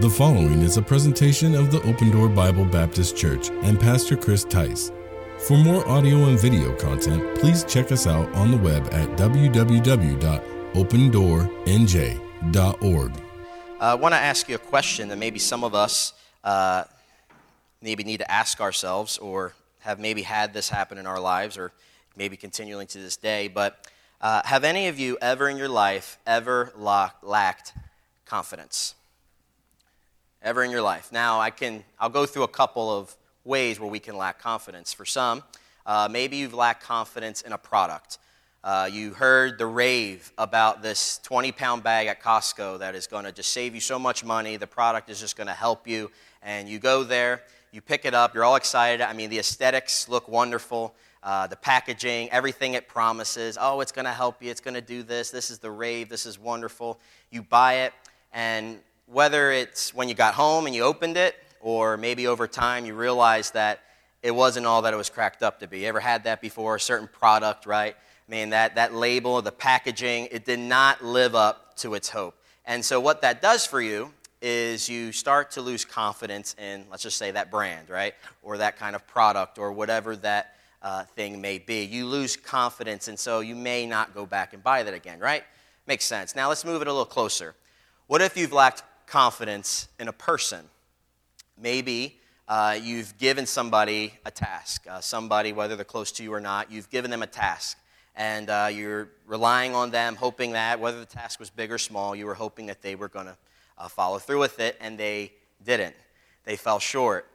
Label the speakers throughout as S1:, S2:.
S1: The following is a presentation of the Open Door Bible Baptist Church and Pastor Chris Tice. For more audio and video content, please check us out on the web at www.opendoornj.org.
S2: I want to ask you a question that maybe some of us uh, maybe need to ask ourselves or have maybe had this happen in our lives or maybe continuing to this day. But uh, have any of you ever in your life ever lacked confidence? Ever in your life? Now, I can, I'll go through a couple of ways where we can lack confidence. For some, uh, maybe you've lacked confidence in a product. Uh, you heard the rave about this 20 pound bag at Costco that is going to just save you so much money. The product is just going to help you. And you go there, you pick it up, you're all excited. I mean, the aesthetics look wonderful. Uh, the packaging, everything it promises. Oh, it's going to help you. It's going to do this. This is the rave. This is wonderful. You buy it, and whether it's when you got home and you opened it, or maybe over time you realized that it wasn't all that it was cracked up to be. You ever had that before? A certain product, right? I mean, that, that label, the packaging, it did not live up to its hope. And so, what that does for you is you start to lose confidence in, let's just say, that brand, right? Or that kind of product or whatever that uh, thing may be. You lose confidence, and so you may not go back and buy that again, right? Makes sense. Now, let's move it a little closer. What if you've lacked confidence in a person? Maybe uh, you've given somebody a task, uh, somebody, whether they're close to you or not, you've given them a task and uh, you're relying on them, hoping that whether the task was big or small, you were hoping that they were going to uh, follow through with it, and they didn't. They fell short.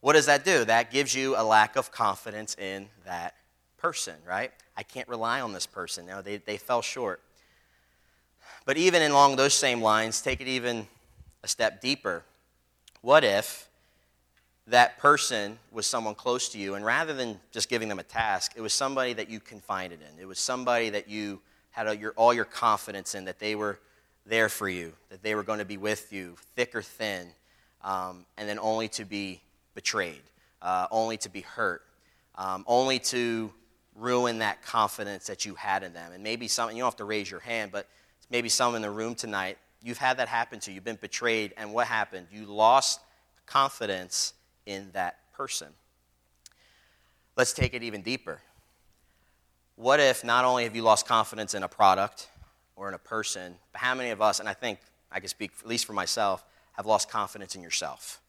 S2: What does that do? That gives you a lack of confidence in that person, right? I can't rely on this person. Now, they, they fell short. But even along those same lines, take it even a step deeper. What if that person was someone close to you, and rather than just giving them a task, it was somebody that you confided in. It was somebody that you had your, all your confidence in, that they were there for you, that they were going to be with you, thick or thin, um, and then only to be betrayed, uh, only to be hurt, um, only to ruin that confidence that you had in them. And maybe some, you don't have to raise your hand, but maybe some in the room tonight, you've had that happen to you. You've been betrayed, and what happened? You lost confidence in that person. Let's take it even deeper. What if not only have you lost confidence in a product or in a person, but how many of us, and I think I can speak at least for myself, have lost confidence in yourself?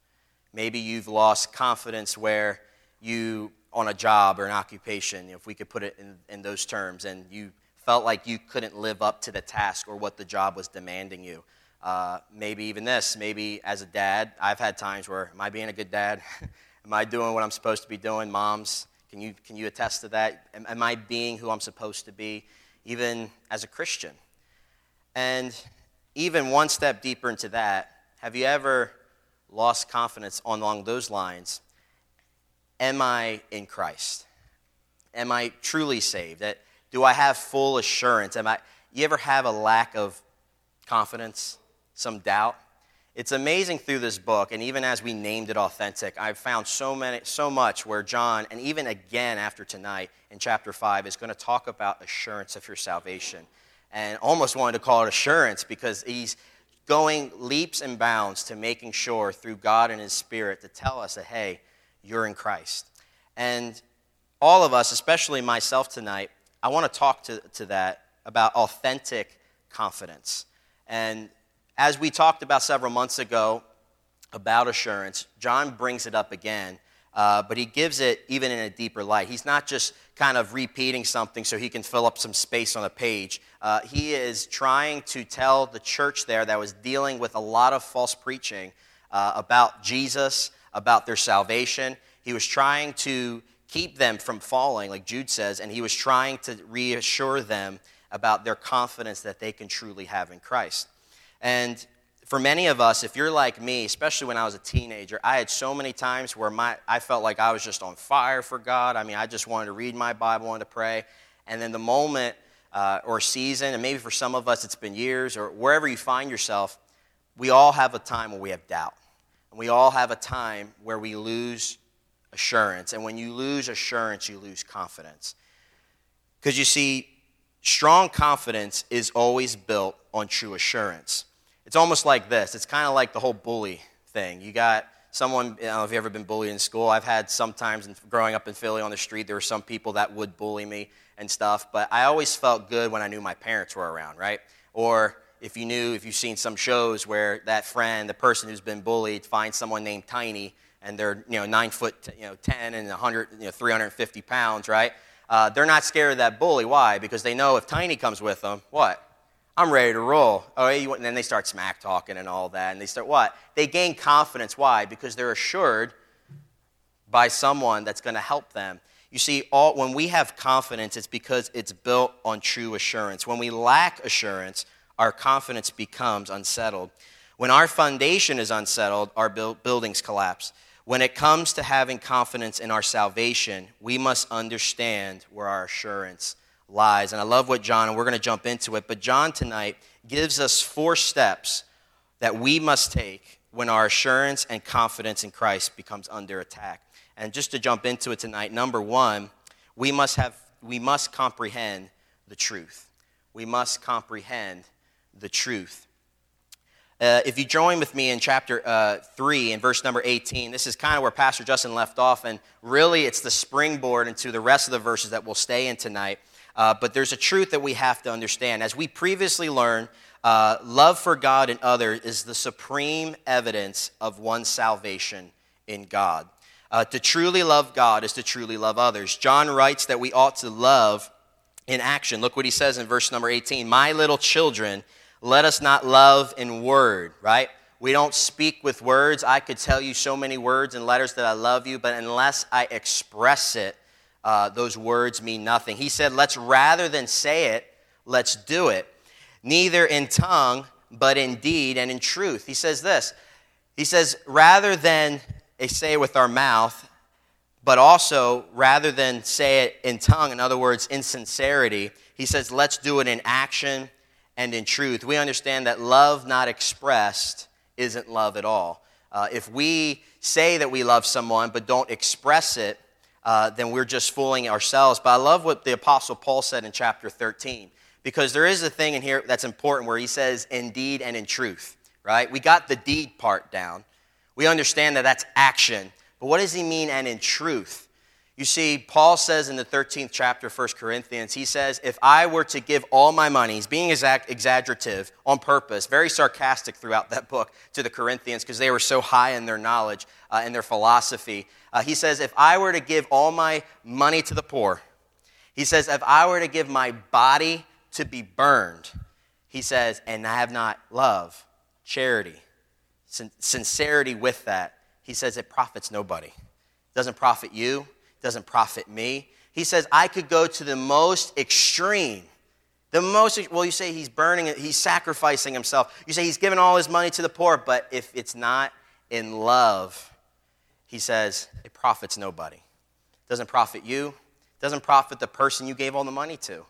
S2: Maybe you've lost confidence where you, on a job or an occupation, if we could put it in, in those terms, and you felt like you couldn't live up to the task or what the job was demanding you. Uh, maybe even this, maybe as a dad, I've had times where, am I being a good dad? am I doing what I'm supposed to be doing? Moms, can you, can you attest to that? Am, am I being who I'm supposed to be, even as a Christian? And even one step deeper into that, have you ever lost confidence along those lines? Am I in Christ? Am I truly saved? That, do I have full assurance? Am I, you ever have a lack of confidence? some doubt. It's amazing through this book, and even as we named it authentic, I've found so many, so much where John, and even again after tonight in chapter five, is going to talk about assurance of your salvation, and almost wanted to call it assurance because he's going leaps and bounds to making sure through God and His Spirit to tell us that hey, you're in Christ, and all of us, especially myself tonight, I want to talk to, to that about authentic confidence. And as we talked about several months ago about assurance, John brings it up again, uh, but he gives it even in a deeper light. He's not just kind of repeating something so he can fill up some space on a page. Uh, he is trying to tell the church there that was dealing with a lot of false preaching uh, about Jesus, about their salvation. He was trying to keep them from falling, like Jude says, and he was trying to reassure them about their confidence that they can truly have in Christ. And for many of us, if you're like me, especially when I was a teenager, I had so many times where my, I felt like I was just on fire for God. I mean, I just wanted to read my Bible, wanted to pray. And then the moment uh, or season, and maybe for some of us it's been years or wherever you find yourself, we all have a time where we have doubt. And we all have a time where we lose assurance. And when you lose assurance, you lose confidence. Because you see, strong confidence is always built on true assurance. it's almost like this. It's kind of like the whole bully thing. You got someone, I don't know if you've ever been bullied in school. I've had sometimes growing up in Philly on the street, there were some people that would bully me and stuff, but I always felt good when I knew my parents were around, right? Or if you knew, if you've seen some shows where that friend, the person who's been bullied, finds someone named Tiny and they're you know nine foot you know 10 and 100 you know 350 pounds right? Uh, they're not scared of that bully. Why? Because they know if tiny comes with them what? I'm ready to roll. Oh and then they start smack talking and all that and they start what? They gain confidence. Why? Because they're assured by someone that's going to help them. You see all, when we have confidence it's because it's built on true assurance. When we lack assurance our confidence becomes unsettled. When our foundation is unsettled our buildings collapse when it comes to having confidence in our salvation, we must understand where our assurance lies. And I love what John, and we're going to jump into it, but John tonight gives us four steps that we must take when our assurance and confidence in Christ becomes under attack. And just to jump into it tonight, number one, we must have we must comprehend the truth. We must comprehend the truth. Uh, if you join with me in chapter uh, 3 in verse number 18, this is kind of where Pastor Justin left off, and really it's the springboard into the rest of the verses that we'll stay in tonight. Uh, but there's a truth that we have to understand. As we previously learned, uh, love for God and others is the supreme evidence of one's salvation in God. Uh, to truly love God is to truly love others. John writes that we ought to love in action. Look what he says in verse number 18 My little children, let us not love in word, right? We don't speak with words. I could tell you so many words and letters that I love you, but unless I express it, uh, those words mean nothing. He said, let's rather than say it, let's do it. Neither in tongue, but in deed and in truth. He says this. He says, rather than say it with our mouth, but also rather than say it in tongue, in other words, in sincerity, he says, let's do it in action and in truth. We understand that love not expressed isn't love at all. Uh, if we say that we love someone but don't express it, uh, then we're just fooling ourselves. But I love what the Apostle Paul said in chapter 13, because there is a thing in here that's important where he says, in deed and in truth, right? We got the deed part down. We understand that that's action. But what does he mean, and in truth? You see, Paul says in the 13th chapter of 1 Corinthians, he says, If I were to give all my money, he's being exaggerative on purpose, very sarcastic throughout that book to the Corinthians because they were so high in their knowledge uh, and their philosophy. Uh, he says, If I were to give all my money to the poor, he says, If I were to give my body to be burned, he says, and I have not love, charity, sin- sincerity with that, he says, it profits nobody. It doesn't profit you doesn't profit me. He says, I could go to the most extreme. The most, well, you say he's burning he's sacrificing himself. You say he's giving all his money to the poor, but if it's not in love, he says, it profits nobody. Doesn't profit you, doesn't profit the person you gave all the money to.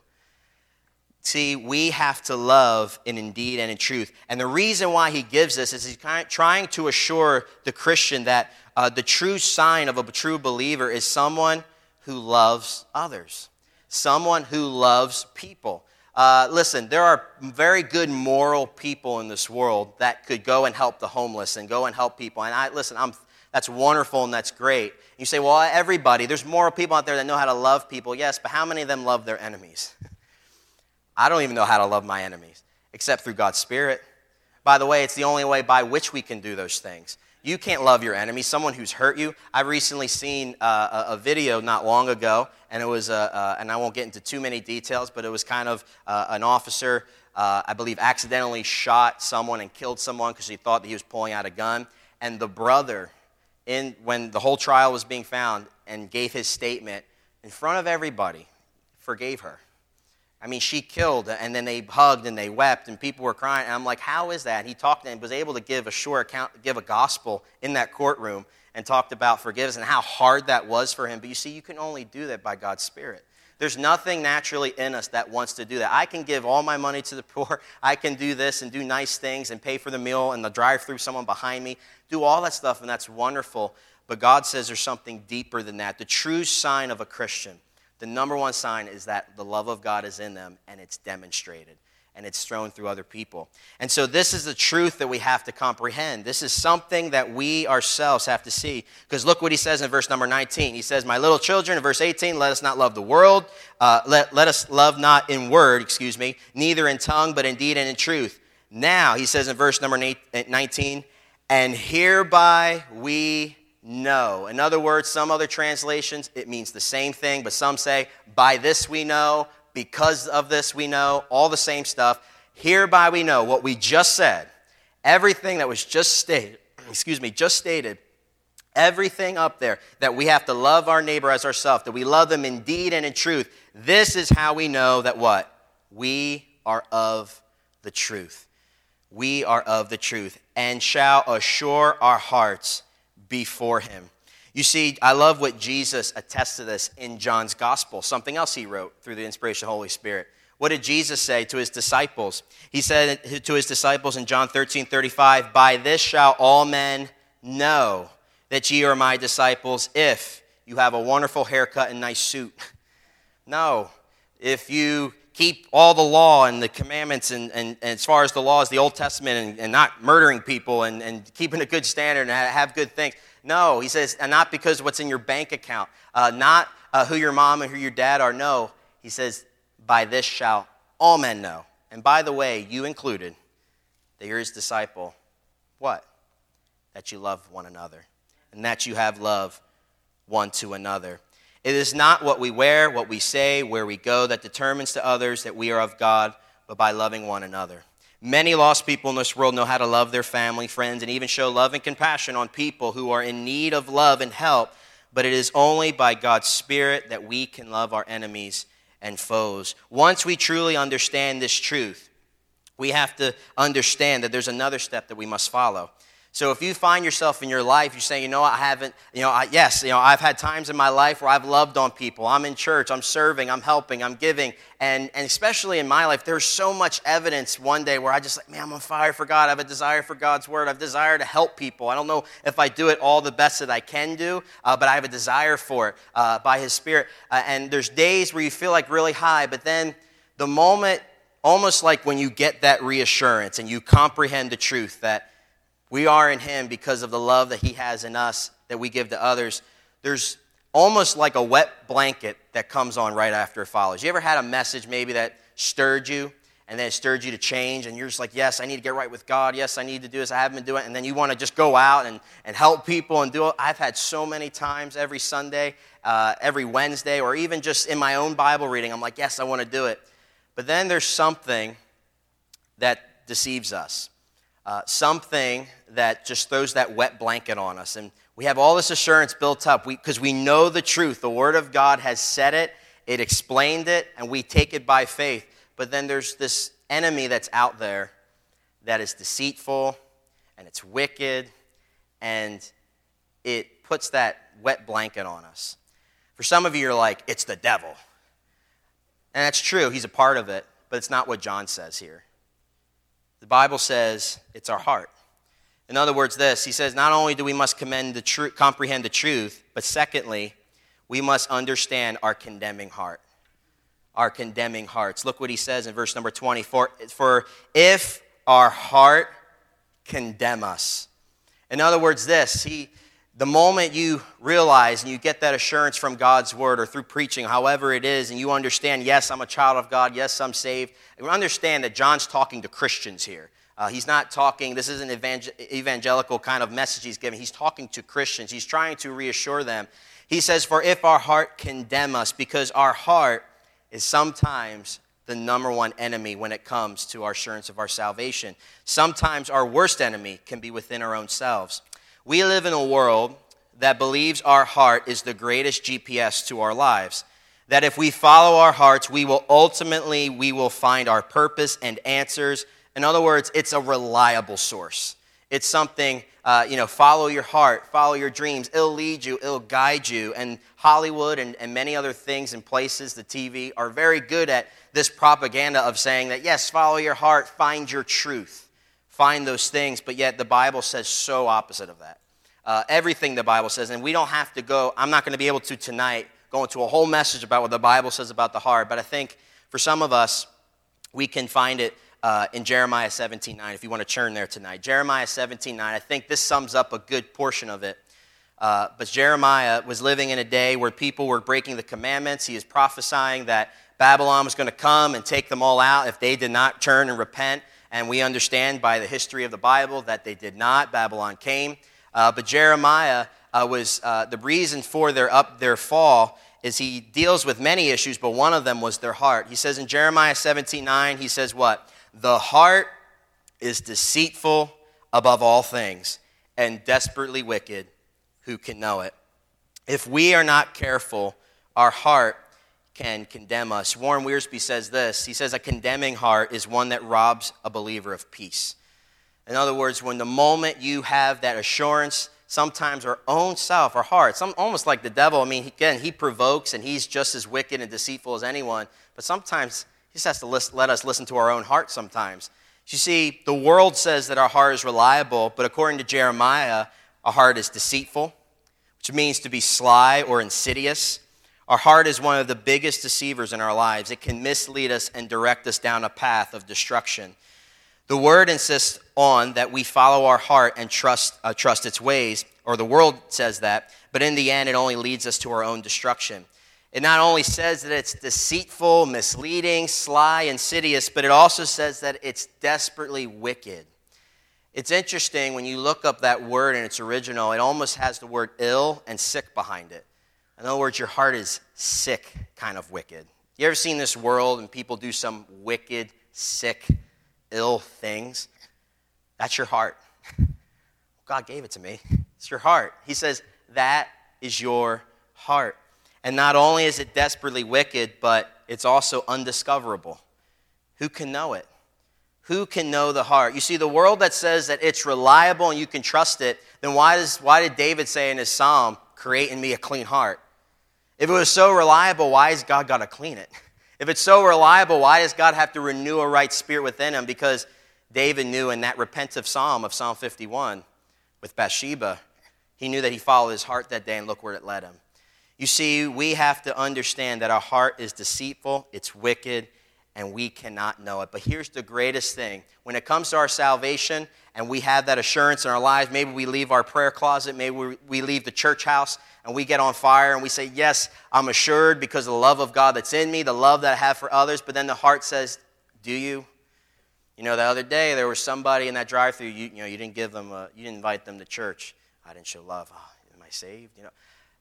S2: See, we have to love in indeed and in truth. And the reason why he gives this is he's trying to assure the Christian that uh, the true sign of a true believer is someone who loves others, someone who loves people. Uh, listen, there are very good moral people in this world that could go and help the homeless and go and help people. And I listen, I'm, that's wonderful and that's great. You say, well, everybody, there's moral people out there that know how to love people. Yes, but how many of them love their enemies? I don't even know how to love my enemies, except through God's Spirit. By the way, it's the only way by which we can do those things. You can't love your enemy, someone who's hurt you. I've recently seen uh, a, a, video not long ago, and it was, uh, uh, and I won't get into too many details, but it was kind of uh, an officer, uh, I believe, accidentally shot someone and killed someone because he thought that he was pulling out a gun. And the brother, in, when the whole trial was being found, and gave his statement in front of everybody, forgave her. I mean, she killed, and then they hugged and they wept, and people were crying. And I'm like, how is that? He talked and was able to give a short account, give a gospel in that courtroom, and talked about forgiveness and how hard that was for him. But you see, you can only do that by God's Spirit. There's nothing naturally in us that wants to do that. I can give all my money to the poor. I can do this and do nice things and pay for the meal and the drive through someone behind me, do all that stuff, and that's wonderful. But God says there's something deeper than that. The true sign of a Christian the number one sign is that the love of God is in them and it's demonstrated. and it's thrown through other people. And so, this is the truth that we have to comprehend. This is something that we ourselves have to see. Because look what he says in verse number 19. He says, My little children, in verse 18, let us not love the world, uh, let, let us love not in word, excuse me, neither in tongue, but in deed and in truth. Now, he says in verse number 19, and hereby we know. In other words, some other translations, it means the same thing, but some say, by this we know, because of this we know, all the same stuff. Hereby we know what we just said, everything that was just stated, excuse me, just stated, everything up there, that we have to love our neighbor as ourselves, that we love them in deed and in truth. This is how we know that what? We are of the truth. We are of the truth and shall assure our hearts before him. You see, I love what Jesus attests to this in John's gospel, something else he wrote through the inspiration of the Holy Spirit. What did Jesus say to his disciples? He said to his disciples in John 13 35, By this shall all men know that ye are my disciples if you have a wonderful haircut and nice suit. No. If you keep all the law and the commandments, and, and, and as far as the law is the Old Testament, and, and not murdering people and, and keeping a good standard and have good things. No, he says, and not because what's in your bank account, uh, not uh, who your mom and who your dad are. No, he says, by this shall all men know. And by the way, you included, that you're his disciple. What? That you love one another, and that you have love one to another. It is not what we wear, what we say, where we go that determines to others that we are of God, but by loving one another. Many lost people in this world know how to love their family, friends, and even show love and compassion on people who are in need of love and help. But it is only by God's Spirit that we can love our enemies and foes. Once we truly understand this truth, we have to understand that there's another step that we must follow. So if you find yourself in your life, you're saying, you know, I haven't, you know, I, yes, you know, I've had times in my life where I've loved on people. I'm in church, I'm serving, I'm helping, I'm giving. And, and especially in my life, there's so much evidence one day where I just like, man, I'm on fire for God. I have a desire for God's word. I have a desire to help people. I don't know if I do it all the best that I can do, uh, but I have a desire for it uh, by His Spirit. Uh, and there's days where you feel like really high, but then the moment, almost like when you get that reassurance and you comprehend the truth that, we are in Him because of the love that He has in us that we give to others. There's almost like a wet blanket that comes on right after it follows. You ever had a message maybe that stirred you and then it stirred you to change and you're just like, yes, I need to get right with God. Yes, I need to do this. I haven't been doing it. And then you want to just go out and, and help people and do it. I've had so many times every Sunday, uh, every Wednesday, or even just in my own Bible reading, I'm like, yes, I want to do it. But then there's something that deceives us uh, something that just throws that wet blanket on us. And we have all this assurance built up because we, we know the truth. The Word of God has said it, it explained it, and we take it by faith. But then there's this enemy that's out there that is deceitful and it's wicked and it puts that wet blanket on us. For some of you, you're like, it's the devil. And that's true, he's a part of it, but it's not what John says here. The Bible says it's our heart. In other words, this he says, not only do we must the tr- comprehend the truth, but secondly, we must understand our condemning heart. Our condemning hearts. Look what he says in verse number 20. For, for if our heart condemn us. In other words, this, he, the moment you realize and you get that assurance from God's word or through preaching, however it is, and you understand, yes, I'm a child of God, yes, I'm saved, understand that John's talking to Christians here. Uh, he's not talking, this is an evangelical kind of message he's giving. He's talking to Christians. He's trying to reassure them. He says, For if our heart condemn us, because our heart is sometimes the number one enemy when it comes to our assurance of our salvation. Sometimes our worst enemy can be within our own selves. We live in a world that believes our heart is the greatest GPS to our lives. That if we follow our hearts, we will ultimately we will find our purpose and answers. In other words, it's a reliable source. It's something, uh, you know, follow your heart, follow your dreams. It'll lead you, it'll guide you. And Hollywood and, and many other things and places, the TV, are very good at this propaganda of saying that, yes, follow your heart, find your truth find those things, but yet the Bible says so opposite of that. Uh, everything the Bible says, and we don't have to go, I'm not going to be able to tonight go into a whole message about what the Bible says about the heart, but I think for some of us, we can find it uh, in Jeremiah 17 9, if you want to turn there tonight. Jeremiah 17 9, I think this sums up a good portion of it. Uh, but Jeremiah was living in a day where people were breaking the commandments. He is prophesying that Babylon was going to come and take them all out if they did not turn and repent. And we understand by the history of the Bible that they did not. Babylon came. Uh, but Jeremiah uh, was uh, the reason for their up their fall is he deals with many issues, but one of them was their heart. He says in Jeremiah 17 9, he says, What? The heart is deceitful above all things and desperately wicked. Who can know it? If we are not careful, our heart can condemn us. Warren Wiersbe says this He says, A condemning heart is one that robs a believer of peace. In other words, when the moment you have that assurance, sometimes our own self, our hearts, almost like the devil. I mean, again, he provokes and he's just as wicked and deceitful as anyone, but sometimes he just has to let us listen to our own heart sometimes. You see, the world says that our heart is reliable, but according to Jeremiah, our heart is deceitful, which means to be sly or insidious. Our heart is one of the biggest deceivers in our lives. It can mislead us and direct us down a path of destruction. The word insists on that we follow our heart and trust, uh, trust its ways, or the world says that, but in the end, it only leads us to our own destruction. It not only says that it's deceitful, misleading, sly, insidious, but it also says that it's desperately wicked. It's interesting when you look up that word in its original, it almost has the word ill and sick behind it. In other words, your heart is sick, kind of wicked. You ever seen this world and people do some wicked, sick, ill things, that's your heart. God gave it to me. It's your heart. He says, that is your heart. And not only is it desperately wicked, but it's also undiscoverable. Who can know it? Who can know the heart? You see, the world that says that it's reliable and you can trust it, then why, does, why did David say in his psalm, Create in me a clean heart? If it was so reliable, why has God got to clean it? If it's so reliable, why does God have to renew a right spirit within him? Because David knew in that repentive psalm of Psalm 51 with Bathsheba, he knew that he followed his heart that day, and look where it led him. You see, we have to understand that our heart is deceitful, it's wicked, and we cannot know it. But here's the greatest thing when it comes to our salvation, and we have that assurance in our lives, maybe we leave our prayer closet, maybe we we leave the church house, and we get on fire and we say, Yes, I'm assured because of the love of God that's in me, the love that I have for others. But then the heart says, Do you? You know, the other day there was somebody in that drive through, you, you know, you didn't give them, a, you didn't invite them to church. I didn't show love. Oh, am I saved? You know,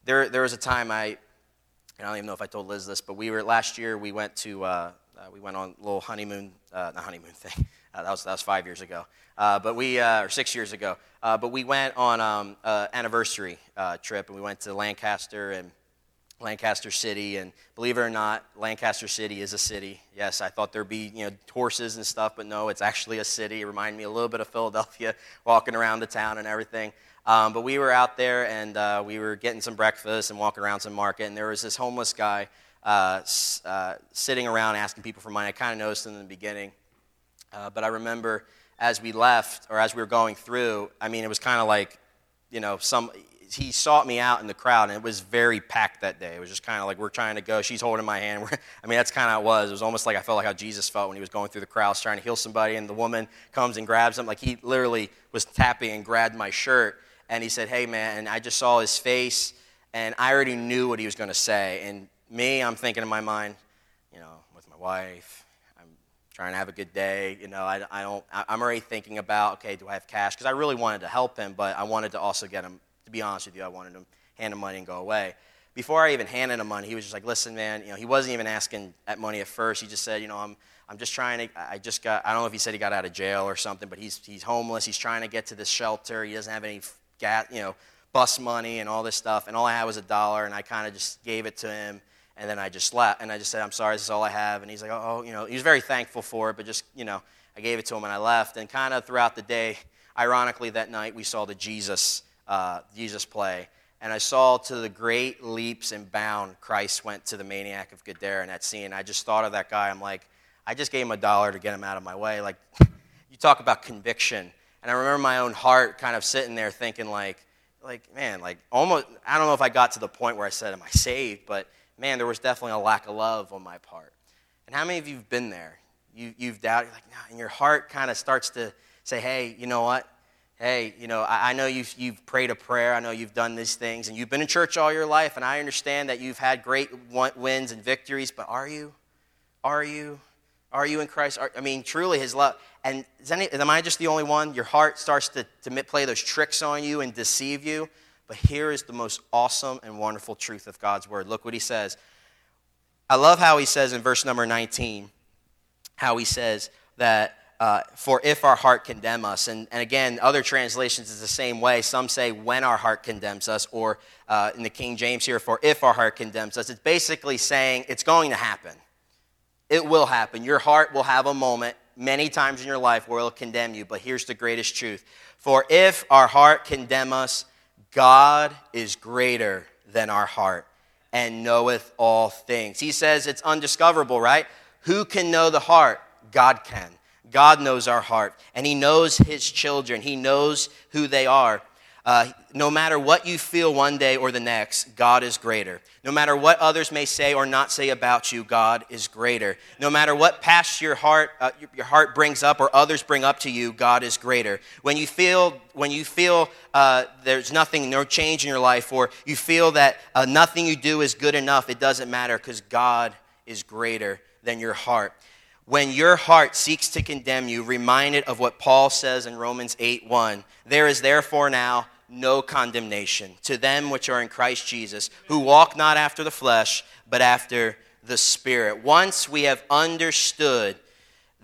S2: there, there was a time I, and I don't even know if I told Liz this, but we were, last year we went to, uh, uh, we went on a little honeymoon, uh, honeymoon thing. Uh, that, was, that was five years ago. Uh, but we, uh, or six years ago. Uh, but we went on um, an anniversary trip, and we went to Lancaster and Lancaster City. And believe it or not, Lancaster City is a city. Yes, I thought there'd be you know horses and stuff, but no, it's actually a city. It reminded me a little bit of Philadelphia, walking around the town and everything. Um, but we were out there and we were getting some breakfast and walking around some market, and there was this homeless guy uh, uh, sitting around asking people for money. I kind of noticed in the beginning, uh, but I remember as we left or as we were going through, I mean, it was kind of like, you know, some he sought me out in the crowd, and it was very packed that day. It was just kind of like we're trying to go. She's holding my hand. I mean, that's kind of how it was. It was almost like I felt like how Jesus felt when he was going through the crowds trying to heal somebody, and the woman comes and grabs him. Like he literally was tapping and grabbed my shirt, and he said, "Hey, man!" And I just saw his face, and I already knew what he was going to say. And me, I'm thinking in my mind, you know, with my wife, I'm trying to have a good day. You know, I, I don't, I'm already thinking about, okay, do I have cash? Because I really wanted to help him, but I wanted to also get him, to be honest with you, I wanted to hand him money and go away. Before I even handed him money, he was just like, listen, man, you know, he wasn't even asking at money at first. He just said, you know, I'm, I'm just trying to, I just got, I don't know if he said he got out of jail or something, but he's, he's homeless. He's trying to get to this shelter. He doesn't have any, gas, you know, bus money and all this stuff. And all I had was a dollar, and I kind of just gave it to him. And then I just left, and I just said, I'm sorry, this is all I have. And he's like, oh, you know, he was very thankful for it, but just, you know, I gave it to him and I left. And kind of throughout the day, ironically, that night we saw the Jesus, uh, Jesus play. And I saw to the great leaps and bound Christ went to the maniac of Gadara in that scene. I just thought of that guy. I'm like, I just gave him a dollar to get him out of my way. Like, you talk about conviction. And I remember my own heart kind of sitting there thinking, like, like, man, like almost, I don't know if I got to the point where I said, Am I saved? But man, there was definitely a lack of love on my part. And how many of you have been there? You, you've doubted, like, no, and your heart kind of starts to say, hey, you know what? Hey, you know, I, I know you've, you've prayed a prayer. I know you've done these things, and you've been in church all your life, and I understand that you've had great wins and victories, but are you? Are you? Are you in Christ? Are, I mean, truly, His love. And any, am I just the only one? Your heart starts to, to play those tricks on you and deceive you. But here is the most awesome and wonderful truth of God's word. Look what He says. I love how He says in verse number 19, how He says that uh, for if our heart condemn us. And, and again, other translations is the same way. Some say when our heart condemns us, or uh, in the King James here, for if our heart condemns us. It's basically saying it's going to happen. It will happen. Your heart will have a moment many times in your life where it'll condemn you. But here's the greatest truth For if our heart condemn us, God is greater than our heart and knoweth all things. He says it's undiscoverable, right? Who can know the heart? God can. God knows our heart, and He knows His children. He knows who they are. Uh, no matter what you feel one day or the next, God is greater. No matter what others may say or not say about you, God is greater. No matter what past your heart, uh, your heart brings up or others bring up to you, God is greater. When you feel, when you feel uh, there's nothing, no change in your life, or you feel that uh, nothing you do is good enough, it doesn't matter because God is greater than your heart. When your heart seeks to condemn you, remind it of what Paul says in Romans 8 1. There is therefore now no condemnation to them which are in Christ Jesus, who walk not after the flesh, but after the Spirit. Once we have understood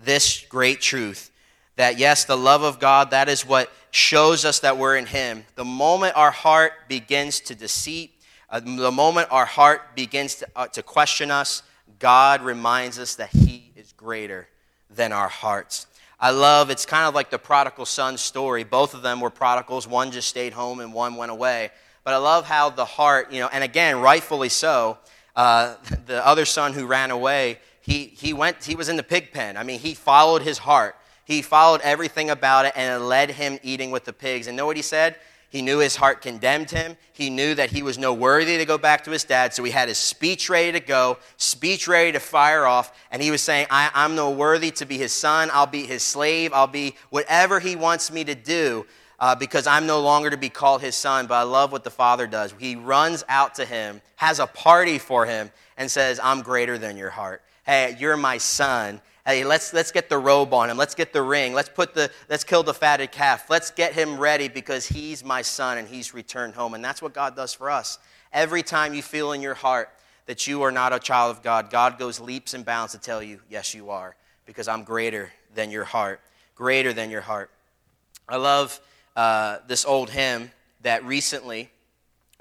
S2: this great truth, that yes, the love of God, that is what shows us that we're in Him. The moment our heart begins to deceit, uh, the moment our heart begins to, uh, to question us, God reminds us that He is greater than our hearts. I love, it's kind of like the prodigal son story. Both of them were prodigals. One just stayed home and one went away. But I love how the heart, you know, and again, rightfully so, uh, the other son who ran away, he, he went, he was in the pig pen. I mean, he followed his heart. He followed everything about it and it led him eating with the pigs. And know what he said? He knew his heart condemned him. He knew that he was no worthy to go back to his dad. So he had his speech ready to go, speech ready to fire off. And he was saying, I, am no worthy to be his son. I'll be his slave. I'll be whatever he wants me to do uh, because I'm no longer to be called his son. But I love what the father does. He runs out to him, has a party for him, and says, I'm greater than your heart. Hey, you're my son hey let's let's get the robe on him. Let's get the ring. Let's put the let's kill the fatted calf. Let's get him ready because he's my son and he's returned home. And that's what god does for us. Every time you feel in your heart that you are not a child of god god goes leaps and bounds to tell you yes you are because i'm greater than your heart greater than your heart. I love uh, this old hymn that recently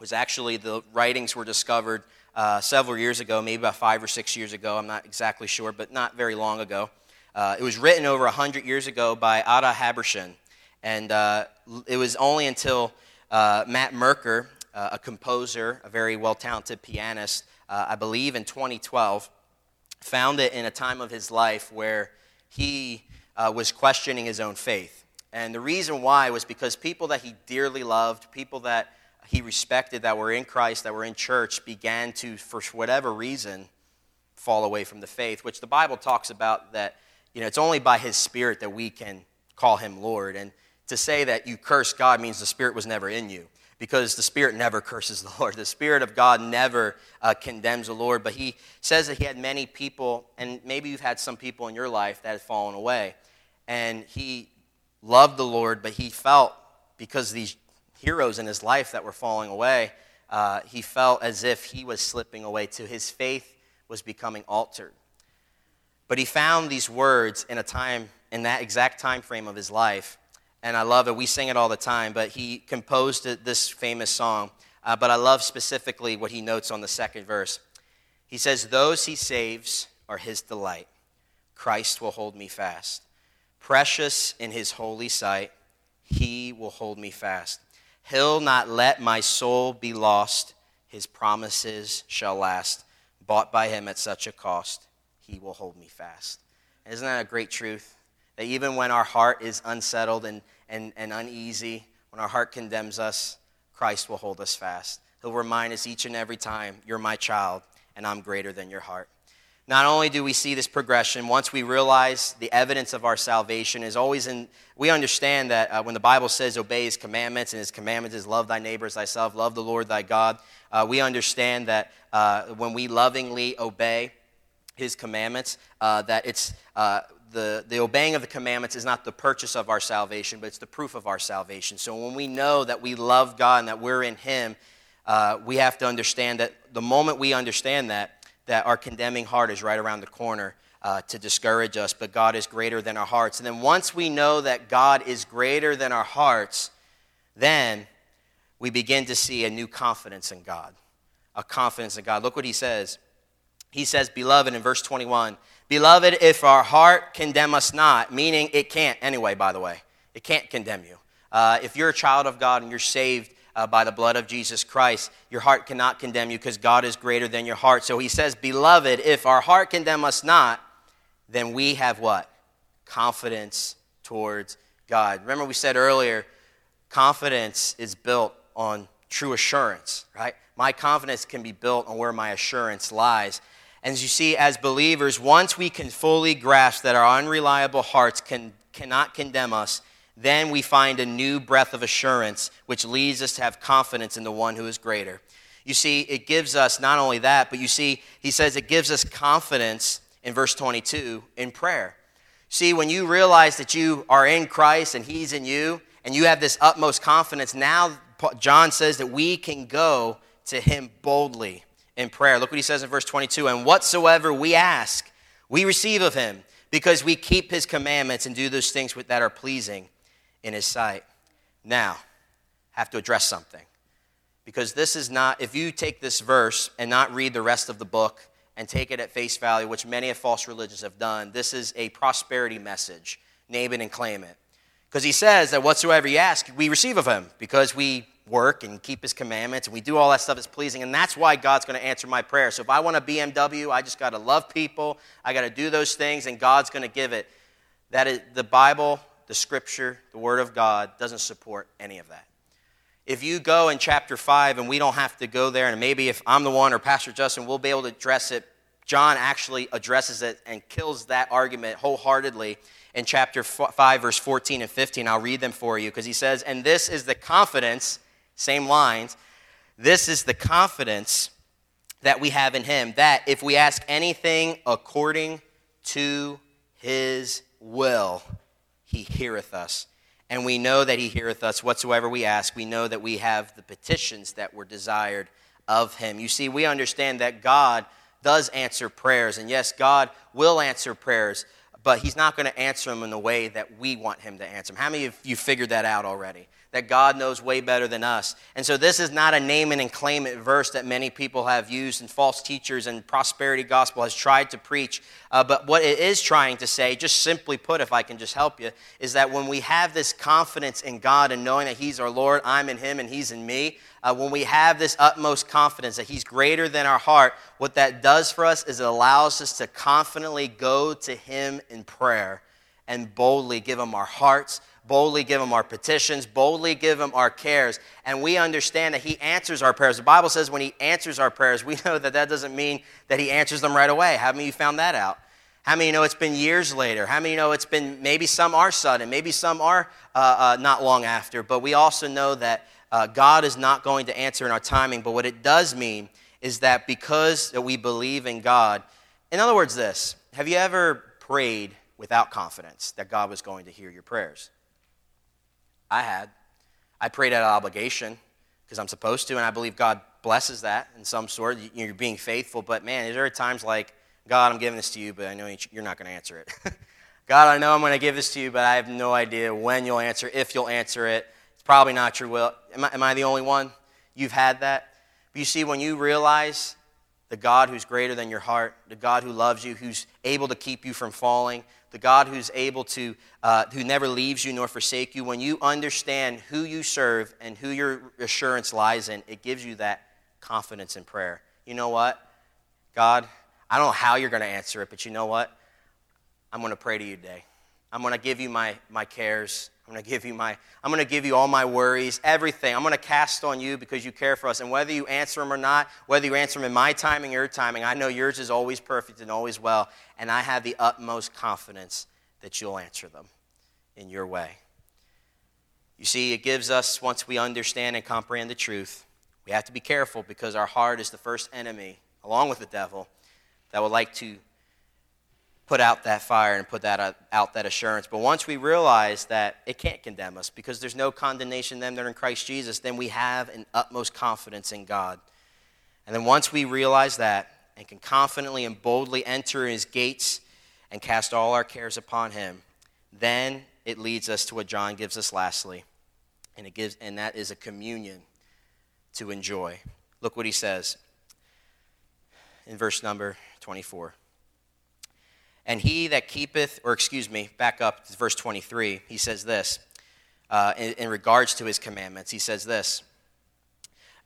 S2: was actually the writings were discovered uh, several years ago, maybe about five or six years ago. I'm not exactly sure, but not very long ago. Uh, it was written over 100 years ago by Ada Habershon. And uh, it was only until uh, Matt Merker, uh, a composer, a very well talented pianist, uh, I believe in 2012, found it in a time of his life where he was questioning his own faith. And the reason why was because people that he dearly loved, people that he respected that were in Christ, that were in church, began to, for whatever reason, fall away from the faith, which the Bible talks about that, you know, it's only by his spirit that we can call him Lord. And to say that you curse God means the spirit was never in you because the spirit never curses the Lord. The spirit of God never uh, condemns the Lord. But he says that he had many people, and maybe you've had some people in your life that have fallen away. And he loved the Lord, but he felt because these heroes in his life that were falling away, uh, he felt as if he was slipping away too. His faith was becoming altered. But he found these words in a time, in that exact time frame of his life. And I love it. We sing it all the time, but he composed this famous song. Uh, but I love specifically what he notes on the second verse. He says, Those he saves are his delight. Christ will hold me fast. Precious in his holy sight, he will hold me fast. He'll not let my soul be lost. His promises shall last. Bought by him at such a cost, he will hold me fast. Isn't that a great truth? That even when our heart is unsettled and, and, and uneasy, when our heart condemns us, Christ will hold us fast. He'll remind us each and every time, You're my child, and I'm greater than your heart. Not only do we see this progression, once we realize the evidence of our salvation is always in, we understand that uh, when the Bible says obey his commandments, and his commandments is love thy neighbor as thyself, love the Lord thy God, uh, we understand that uh, when we lovingly obey his commandments, uh, that it's uh, the, the obeying of the commandments is not the purchase of our salvation, but it's the proof of our salvation. So when we know that we love God and that we're in him, uh, we have to understand that the moment we understand that, that our condemning heart is right around the corner uh, to discourage us, but God is greater than our hearts. And then once we know that God is greater than our hearts, then we begin to see a new confidence in God. A confidence in God. Look what he says. He says, Beloved, in verse 21, Beloved, if our heart condemn us not, meaning it can't anyway, by the way, it can't condemn you. Uh, if you're a child of God and you're saved, uh, by the blood of Jesus Christ. Your heart cannot condemn you because God is greater than your heart. So he says, Beloved, if our heart condemn us not, then we have what? Confidence towards God. Remember, we said earlier, confidence is built on true assurance, right? My confidence can be built on where my assurance lies. And as you see, as believers, once we can fully grasp that our unreliable hearts can, cannot condemn us, then we find a new breath of assurance, which leads us to have confidence in the one who is greater. You see, it gives us not only that, but you see, he says it gives us confidence in verse 22 in prayer. See, when you realize that you are in Christ and he's in you, and you have this utmost confidence, now John says that we can go to him boldly in prayer. Look what he says in verse 22 And whatsoever we ask, we receive of him, because we keep his commandments and do those things that are pleasing in his sight. Now, have to address something. Because this is not, if you take this verse and not read the rest of the book and take it at face value, which many of false religions have done, this is a prosperity message. Name it and claim it. Because he says that whatsoever you ask, we receive of him, because we work and keep his commandments and we do all that stuff that's pleasing. And that's why God's going to answer my prayer. So if I want a BMW, I just got to love people, I got to do those things, and God's going to give it. That is, the Bible the scripture, the word of God, doesn't support any of that. If you go in chapter 5, and we don't have to go there, and maybe if I'm the one or Pastor Justin, we'll be able to address it. John actually addresses it and kills that argument wholeheartedly in chapter 5, verse 14 and 15. I'll read them for you because he says, And this is the confidence, same lines, this is the confidence that we have in him, that if we ask anything according to his will, he heareth us. And we know that he heareth us whatsoever we ask. We know that we have the petitions that were desired of him. You see, we understand that God does answer prayers. And yes, God will answer prayers, but he's not going to answer them in the way that we want him to answer them. How many of you figured that out already? That God knows way better than us. And so this is not a name and claim it verse that many people have used and false teachers and prosperity gospel has tried to preach. Uh, but what it is trying to say, just simply put, if I can just help you, is that when we have this confidence in God and knowing that He's our Lord, I'm in Him and He's in me, uh, when we have this utmost confidence that He's greater than our heart, what that does for us is it allows us to confidently go to Him in prayer and boldly give Him our hearts boldly give him our petitions, boldly give him our cares. And we understand that he answers our prayers. The Bible says when he answers our prayers, we know that that doesn't mean that he answers them right away. How many of you found that out? How many know it's been years later? How many know it's been maybe some are sudden, maybe some are uh, uh, not long after? But we also know that uh, God is not going to answer in our timing. But what it does mean is that because we believe in God, in other words, this have you ever prayed without confidence that God was going to hear your prayers? I had. I prayed out of obligation because I'm supposed to, and I believe God blesses that in some sort. You're being faithful, but man, there are times like, God, I'm giving this to you, but I know you're not going to answer it. God, I know I'm going to give this to you, but I have no idea when you'll answer, if you'll answer it. It's probably not your will. Am I, am I the only one? You've had that? But you see, when you realize the God who's greater than your heart, the God who loves you, who's able to keep you from falling, the God who's able to, uh, who never leaves you nor forsake you, when you understand who you serve and who your assurance lies in, it gives you that confidence in prayer. You know what? God, I don't know how you're going to answer it, but you know what? I'm going to pray to you today. I'm going to give you my, my cares. I'm going to give you my I'm going to give you all my worries, everything. I'm going to cast on you because you care for us. And whether you answer them or not, whether you answer them in my timing or your timing, I know yours is always perfect and always well, and I have the utmost confidence that you'll answer them in your way. You see, it gives us once we understand and comprehend the truth, we have to be careful because our heart is the first enemy along with the devil that would like to put out that fire and put that uh, out that assurance. But once we realize that it can't condemn us because there's no condemnation them that are in Christ Jesus, then we have an utmost confidence in God. And then once we realize that and can confidently and boldly enter his gates and cast all our cares upon him, then it leads us to what John gives us lastly. And it gives and that is a communion to enjoy. Look what he says in verse number 24. And he that keepeth, or excuse me, back up to verse 23, he says this uh, in, in, regards to his commandments. He says this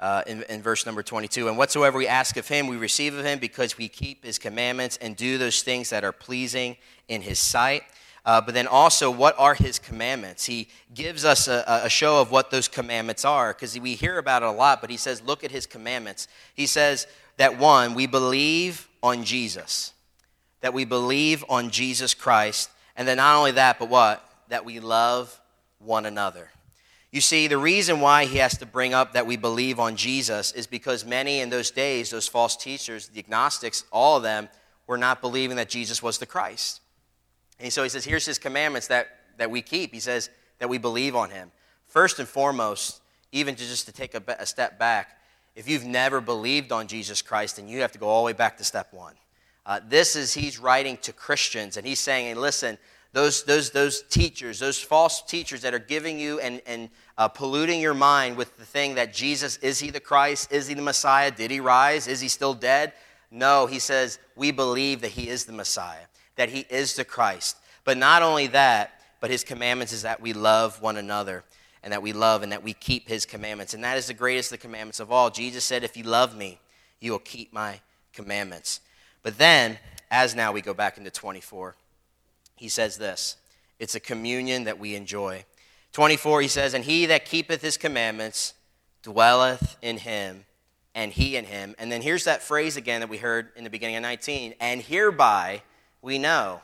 S2: uh, in, in verse number 22 And whatsoever we ask of him, we receive of him because we keep his commandments and do those things that are pleasing in his sight. Uh, but then also, what are his commandments? He gives us a, a show of what those commandments are because we hear about it a lot, but he says, look at his commandments. He says that one, we believe on Jesus that we believe on Jesus Christ, and then not only that, but what? That we love one another. You see, the reason why he has to bring up that we believe on Jesus is because many in those days, those false teachers, the agnostics, all of them, were not believing that Jesus was the Christ. And so he says, here's his commandments that, that we keep. He says that we believe on him. First and foremost, even to just to take a, a step back, if you've never believed on Jesus Christ, then you have to go all the way back to step one. Uh, this is, he's writing to Christians, and he's saying, hey, listen, those, those, those teachers, those false teachers that are giving you and, and uh, polluting your mind with the thing that Jesus, is he the Christ? Is he the Messiah? Did he rise? Is he still dead? No, he says, we believe that he is the Messiah, that he is the Christ. But not only that, but his commandments is that we love one another and that we love and that we keep his commandments. And that is the greatest of the commandments of all. Jesus said, if you love me, you will keep my commandments. But then, as now we go back into 24, he says this it's a communion that we enjoy. 24, he says, And he that keepeth his commandments dwelleth in him, and he in him. And then here's that phrase again that we heard in the beginning of 19 and hereby we know.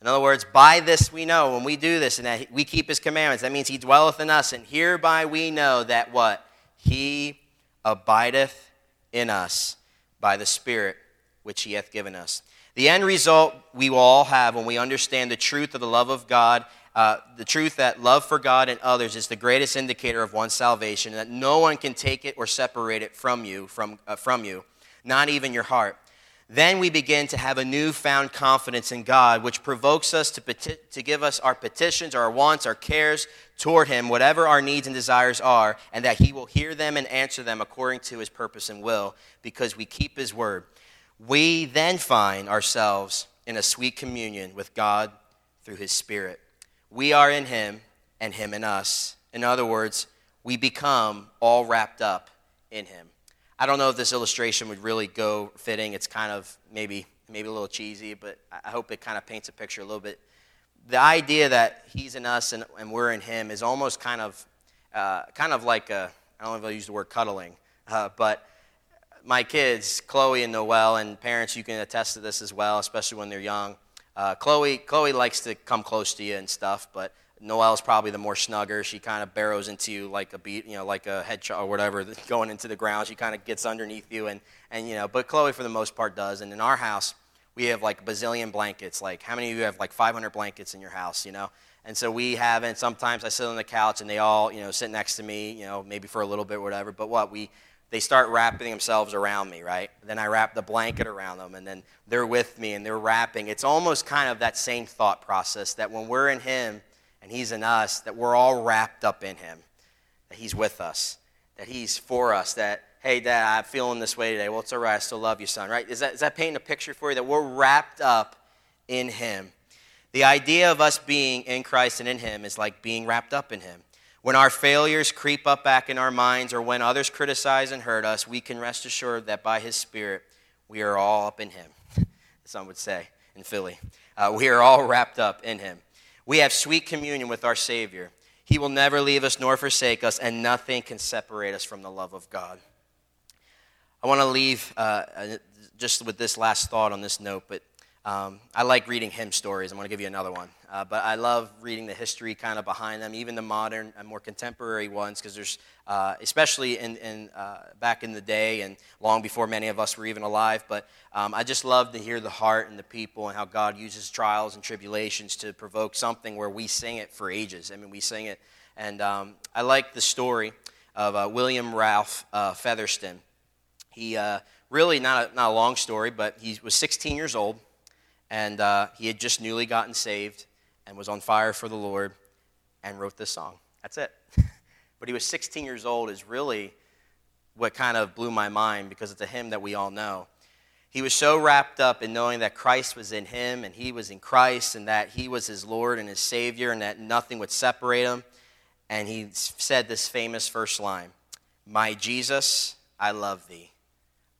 S2: In other words, by this we know, when we do this and that we keep his commandments, that means he dwelleth in us. And hereby we know that what? He abideth in us by the Spirit which he hath given us. The end result we will all have when we understand the truth of the love of God, uh, the truth that love for God and others is the greatest indicator of one's salvation, and that no one can take it or separate it from you, from, uh, from you, not even your heart. Then we begin to have a newfound confidence in God, which provokes us to, peti- to give us our petitions, our wants, our cares toward Him, whatever our needs and desires are, and that He will hear them and answer them according to His purpose and will, because we keep His word we then find ourselves in a sweet communion with God through His Spirit. We are in Him and Him in us. In other words, we become all wrapped up in Him. I don't know if this illustration would really go fitting. It's kind of maybe maybe a little cheesy, but I hope it kind of paints a picture a little bit. The idea that He's in us and, and we're in Him is almost kind of uh, kind of like a I don't know if I'll use the word cuddling, uh, but my kids, Chloe and Noel, and parents, you can attest to this as well, especially when they're young. Uh, Chloe, Chloe likes to come close to you and stuff, but Noel's probably the more snugger. She kind of burrows into you like a beat, you know, like a hedgehog or whatever, going into the ground. She kind of gets underneath you, and and you know, but Chloe for the most part does. And in our house, we have like a bazillion blankets. Like, how many of you have like 500 blankets in your house? You know. And so we have, and sometimes I sit on the couch and they all, you know, sit next to me, you know, maybe for a little bit whatever. But what we they start wrapping themselves around me, right? Then I wrap the blanket around them, and then they're with me and they're wrapping. It's almost kind of that same thought process that when we're in Him and He's in us, that we're all wrapped up in Him, that He's with us, that He's for us, that, hey, Dad, I'm feeling this way today. Well, it's all right. I still love you, son, right? Is that, is that painting a picture for you that we're wrapped up in Him? The idea of us being in Christ and in Him is like being wrapped up in Him. When our failures creep up back in our minds or when others criticize and hurt us, we can rest assured that by His Spirit, we are all up in Him. Some would say in Philly. Uh, we are all wrapped up in Him. We have sweet communion with our Savior. He will never leave us nor forsake us, and nothing can separate us from the love of God. I want to leave uh, just with this last thought on this note, but um, I like reading hymn stories. I'm going to give you another one. Uh, but I love reading the history kind of behind them, even the modern and more contemporary ones, because there's, uh, especially in, in uh, back in the day and long before many of us were even alive. But um, I just love to hear the heart and the people and how God uses trials and tribulations to provoke something where we sing it for ages. I mean, we sing it. And um, I like the story of uh, William Ralph uh, Featherston. He uh, really, not a, not a long story, but he was 16 years old and uh, he had just newly gotten saved and was on fire for the Lord and wrote this song. That's it. but he was 16 years old, is really what kind of blew my mind because it's a hymn that we all know. He was so wrapped up in knowing that Christ was in him and he was in Christ and that he was his Lord and his Savior and that nothing would separate him. And he said this famous first line My Jesus, I love thee.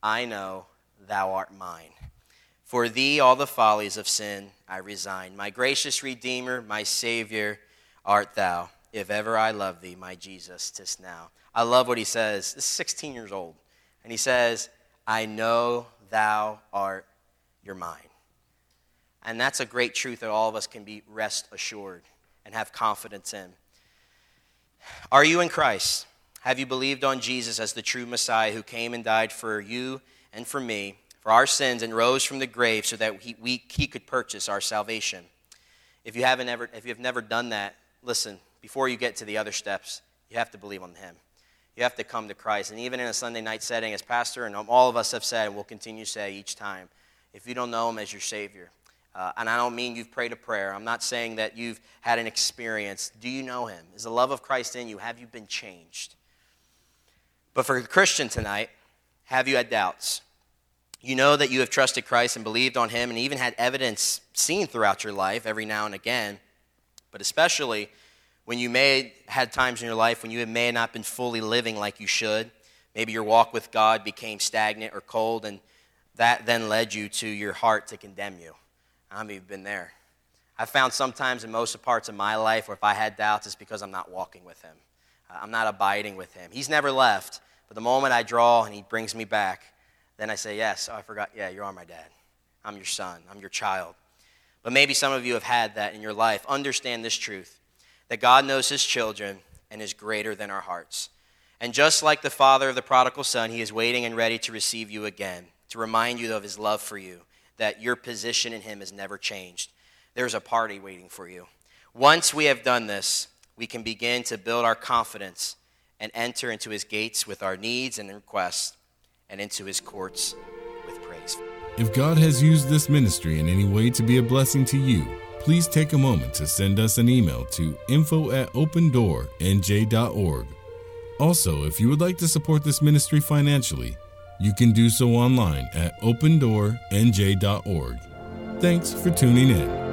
S2: I know thou art mine. For thee all the follies of sin I resign. My gracious Redeemer, my Savior art thou. If ever I love thee, my Jesus, tis now. I love what he says. This is 16 years old. And he says, I know thou art your mine. And that's a great truth that all of us can be rest assured and have confidence in. Are you in Christ? Have you believed on Jesus as the true Messiah who came and died for you and for me? For our sins and rose from the grave so that he, we, he could purchase our salvation. If you, haven't ever, if you have never done that, listen, before you get to the other steps, you have to believe on him. You have to come to Christ. And even in a Sunday night setting, as pastor and all of us have said, and will continue to say each time, if you don't know him as your Savior, uh, and I don't mean you've prayed a prayer. I'm not saying that you've had an experience. Do you know him? Is the love of Christ in you? Have you been changed? But for the Christian tonight, have you had doubts? You know that you have trusted Christ and believed on him and even had evidence seen throughout your life every now and again, but especially when you may had times in your life when you may have not been fully living like you should. Maybe your walk with God became stagnant or cold, and that then led you to your heart to condemn you. I mean, you've been there. I found sometimes in most parts of my life where if I had doubts, it's because I'm not walking with Him. Uh, I'm not abiding with Him. He's never left, but the moment I draw and He brings me back, then I say, Yes, oh, I forgot. Yeah, you are my dad. I'm your son. I'm your child. But maybe some of you have had that in your life. Understand this truth that God knows his children and is greater than our hearts. And just like the father of the prodigal son, he is waiting and ready to receive you again, to remind you of his love for you, that your position in him has never changed. There's a party waiting for you. Once we have done this, we can begin to build our confidence and enter into his gates with our needs and requests and into his courts with praise.
S1: If God has used this ministry in any way to be a blessing to you, please take a moment to send us an email to info at opendoornj.org. Also, if you would like to support this ministry financially, you can do so online at opendoornj.org. Thanks for tuning in.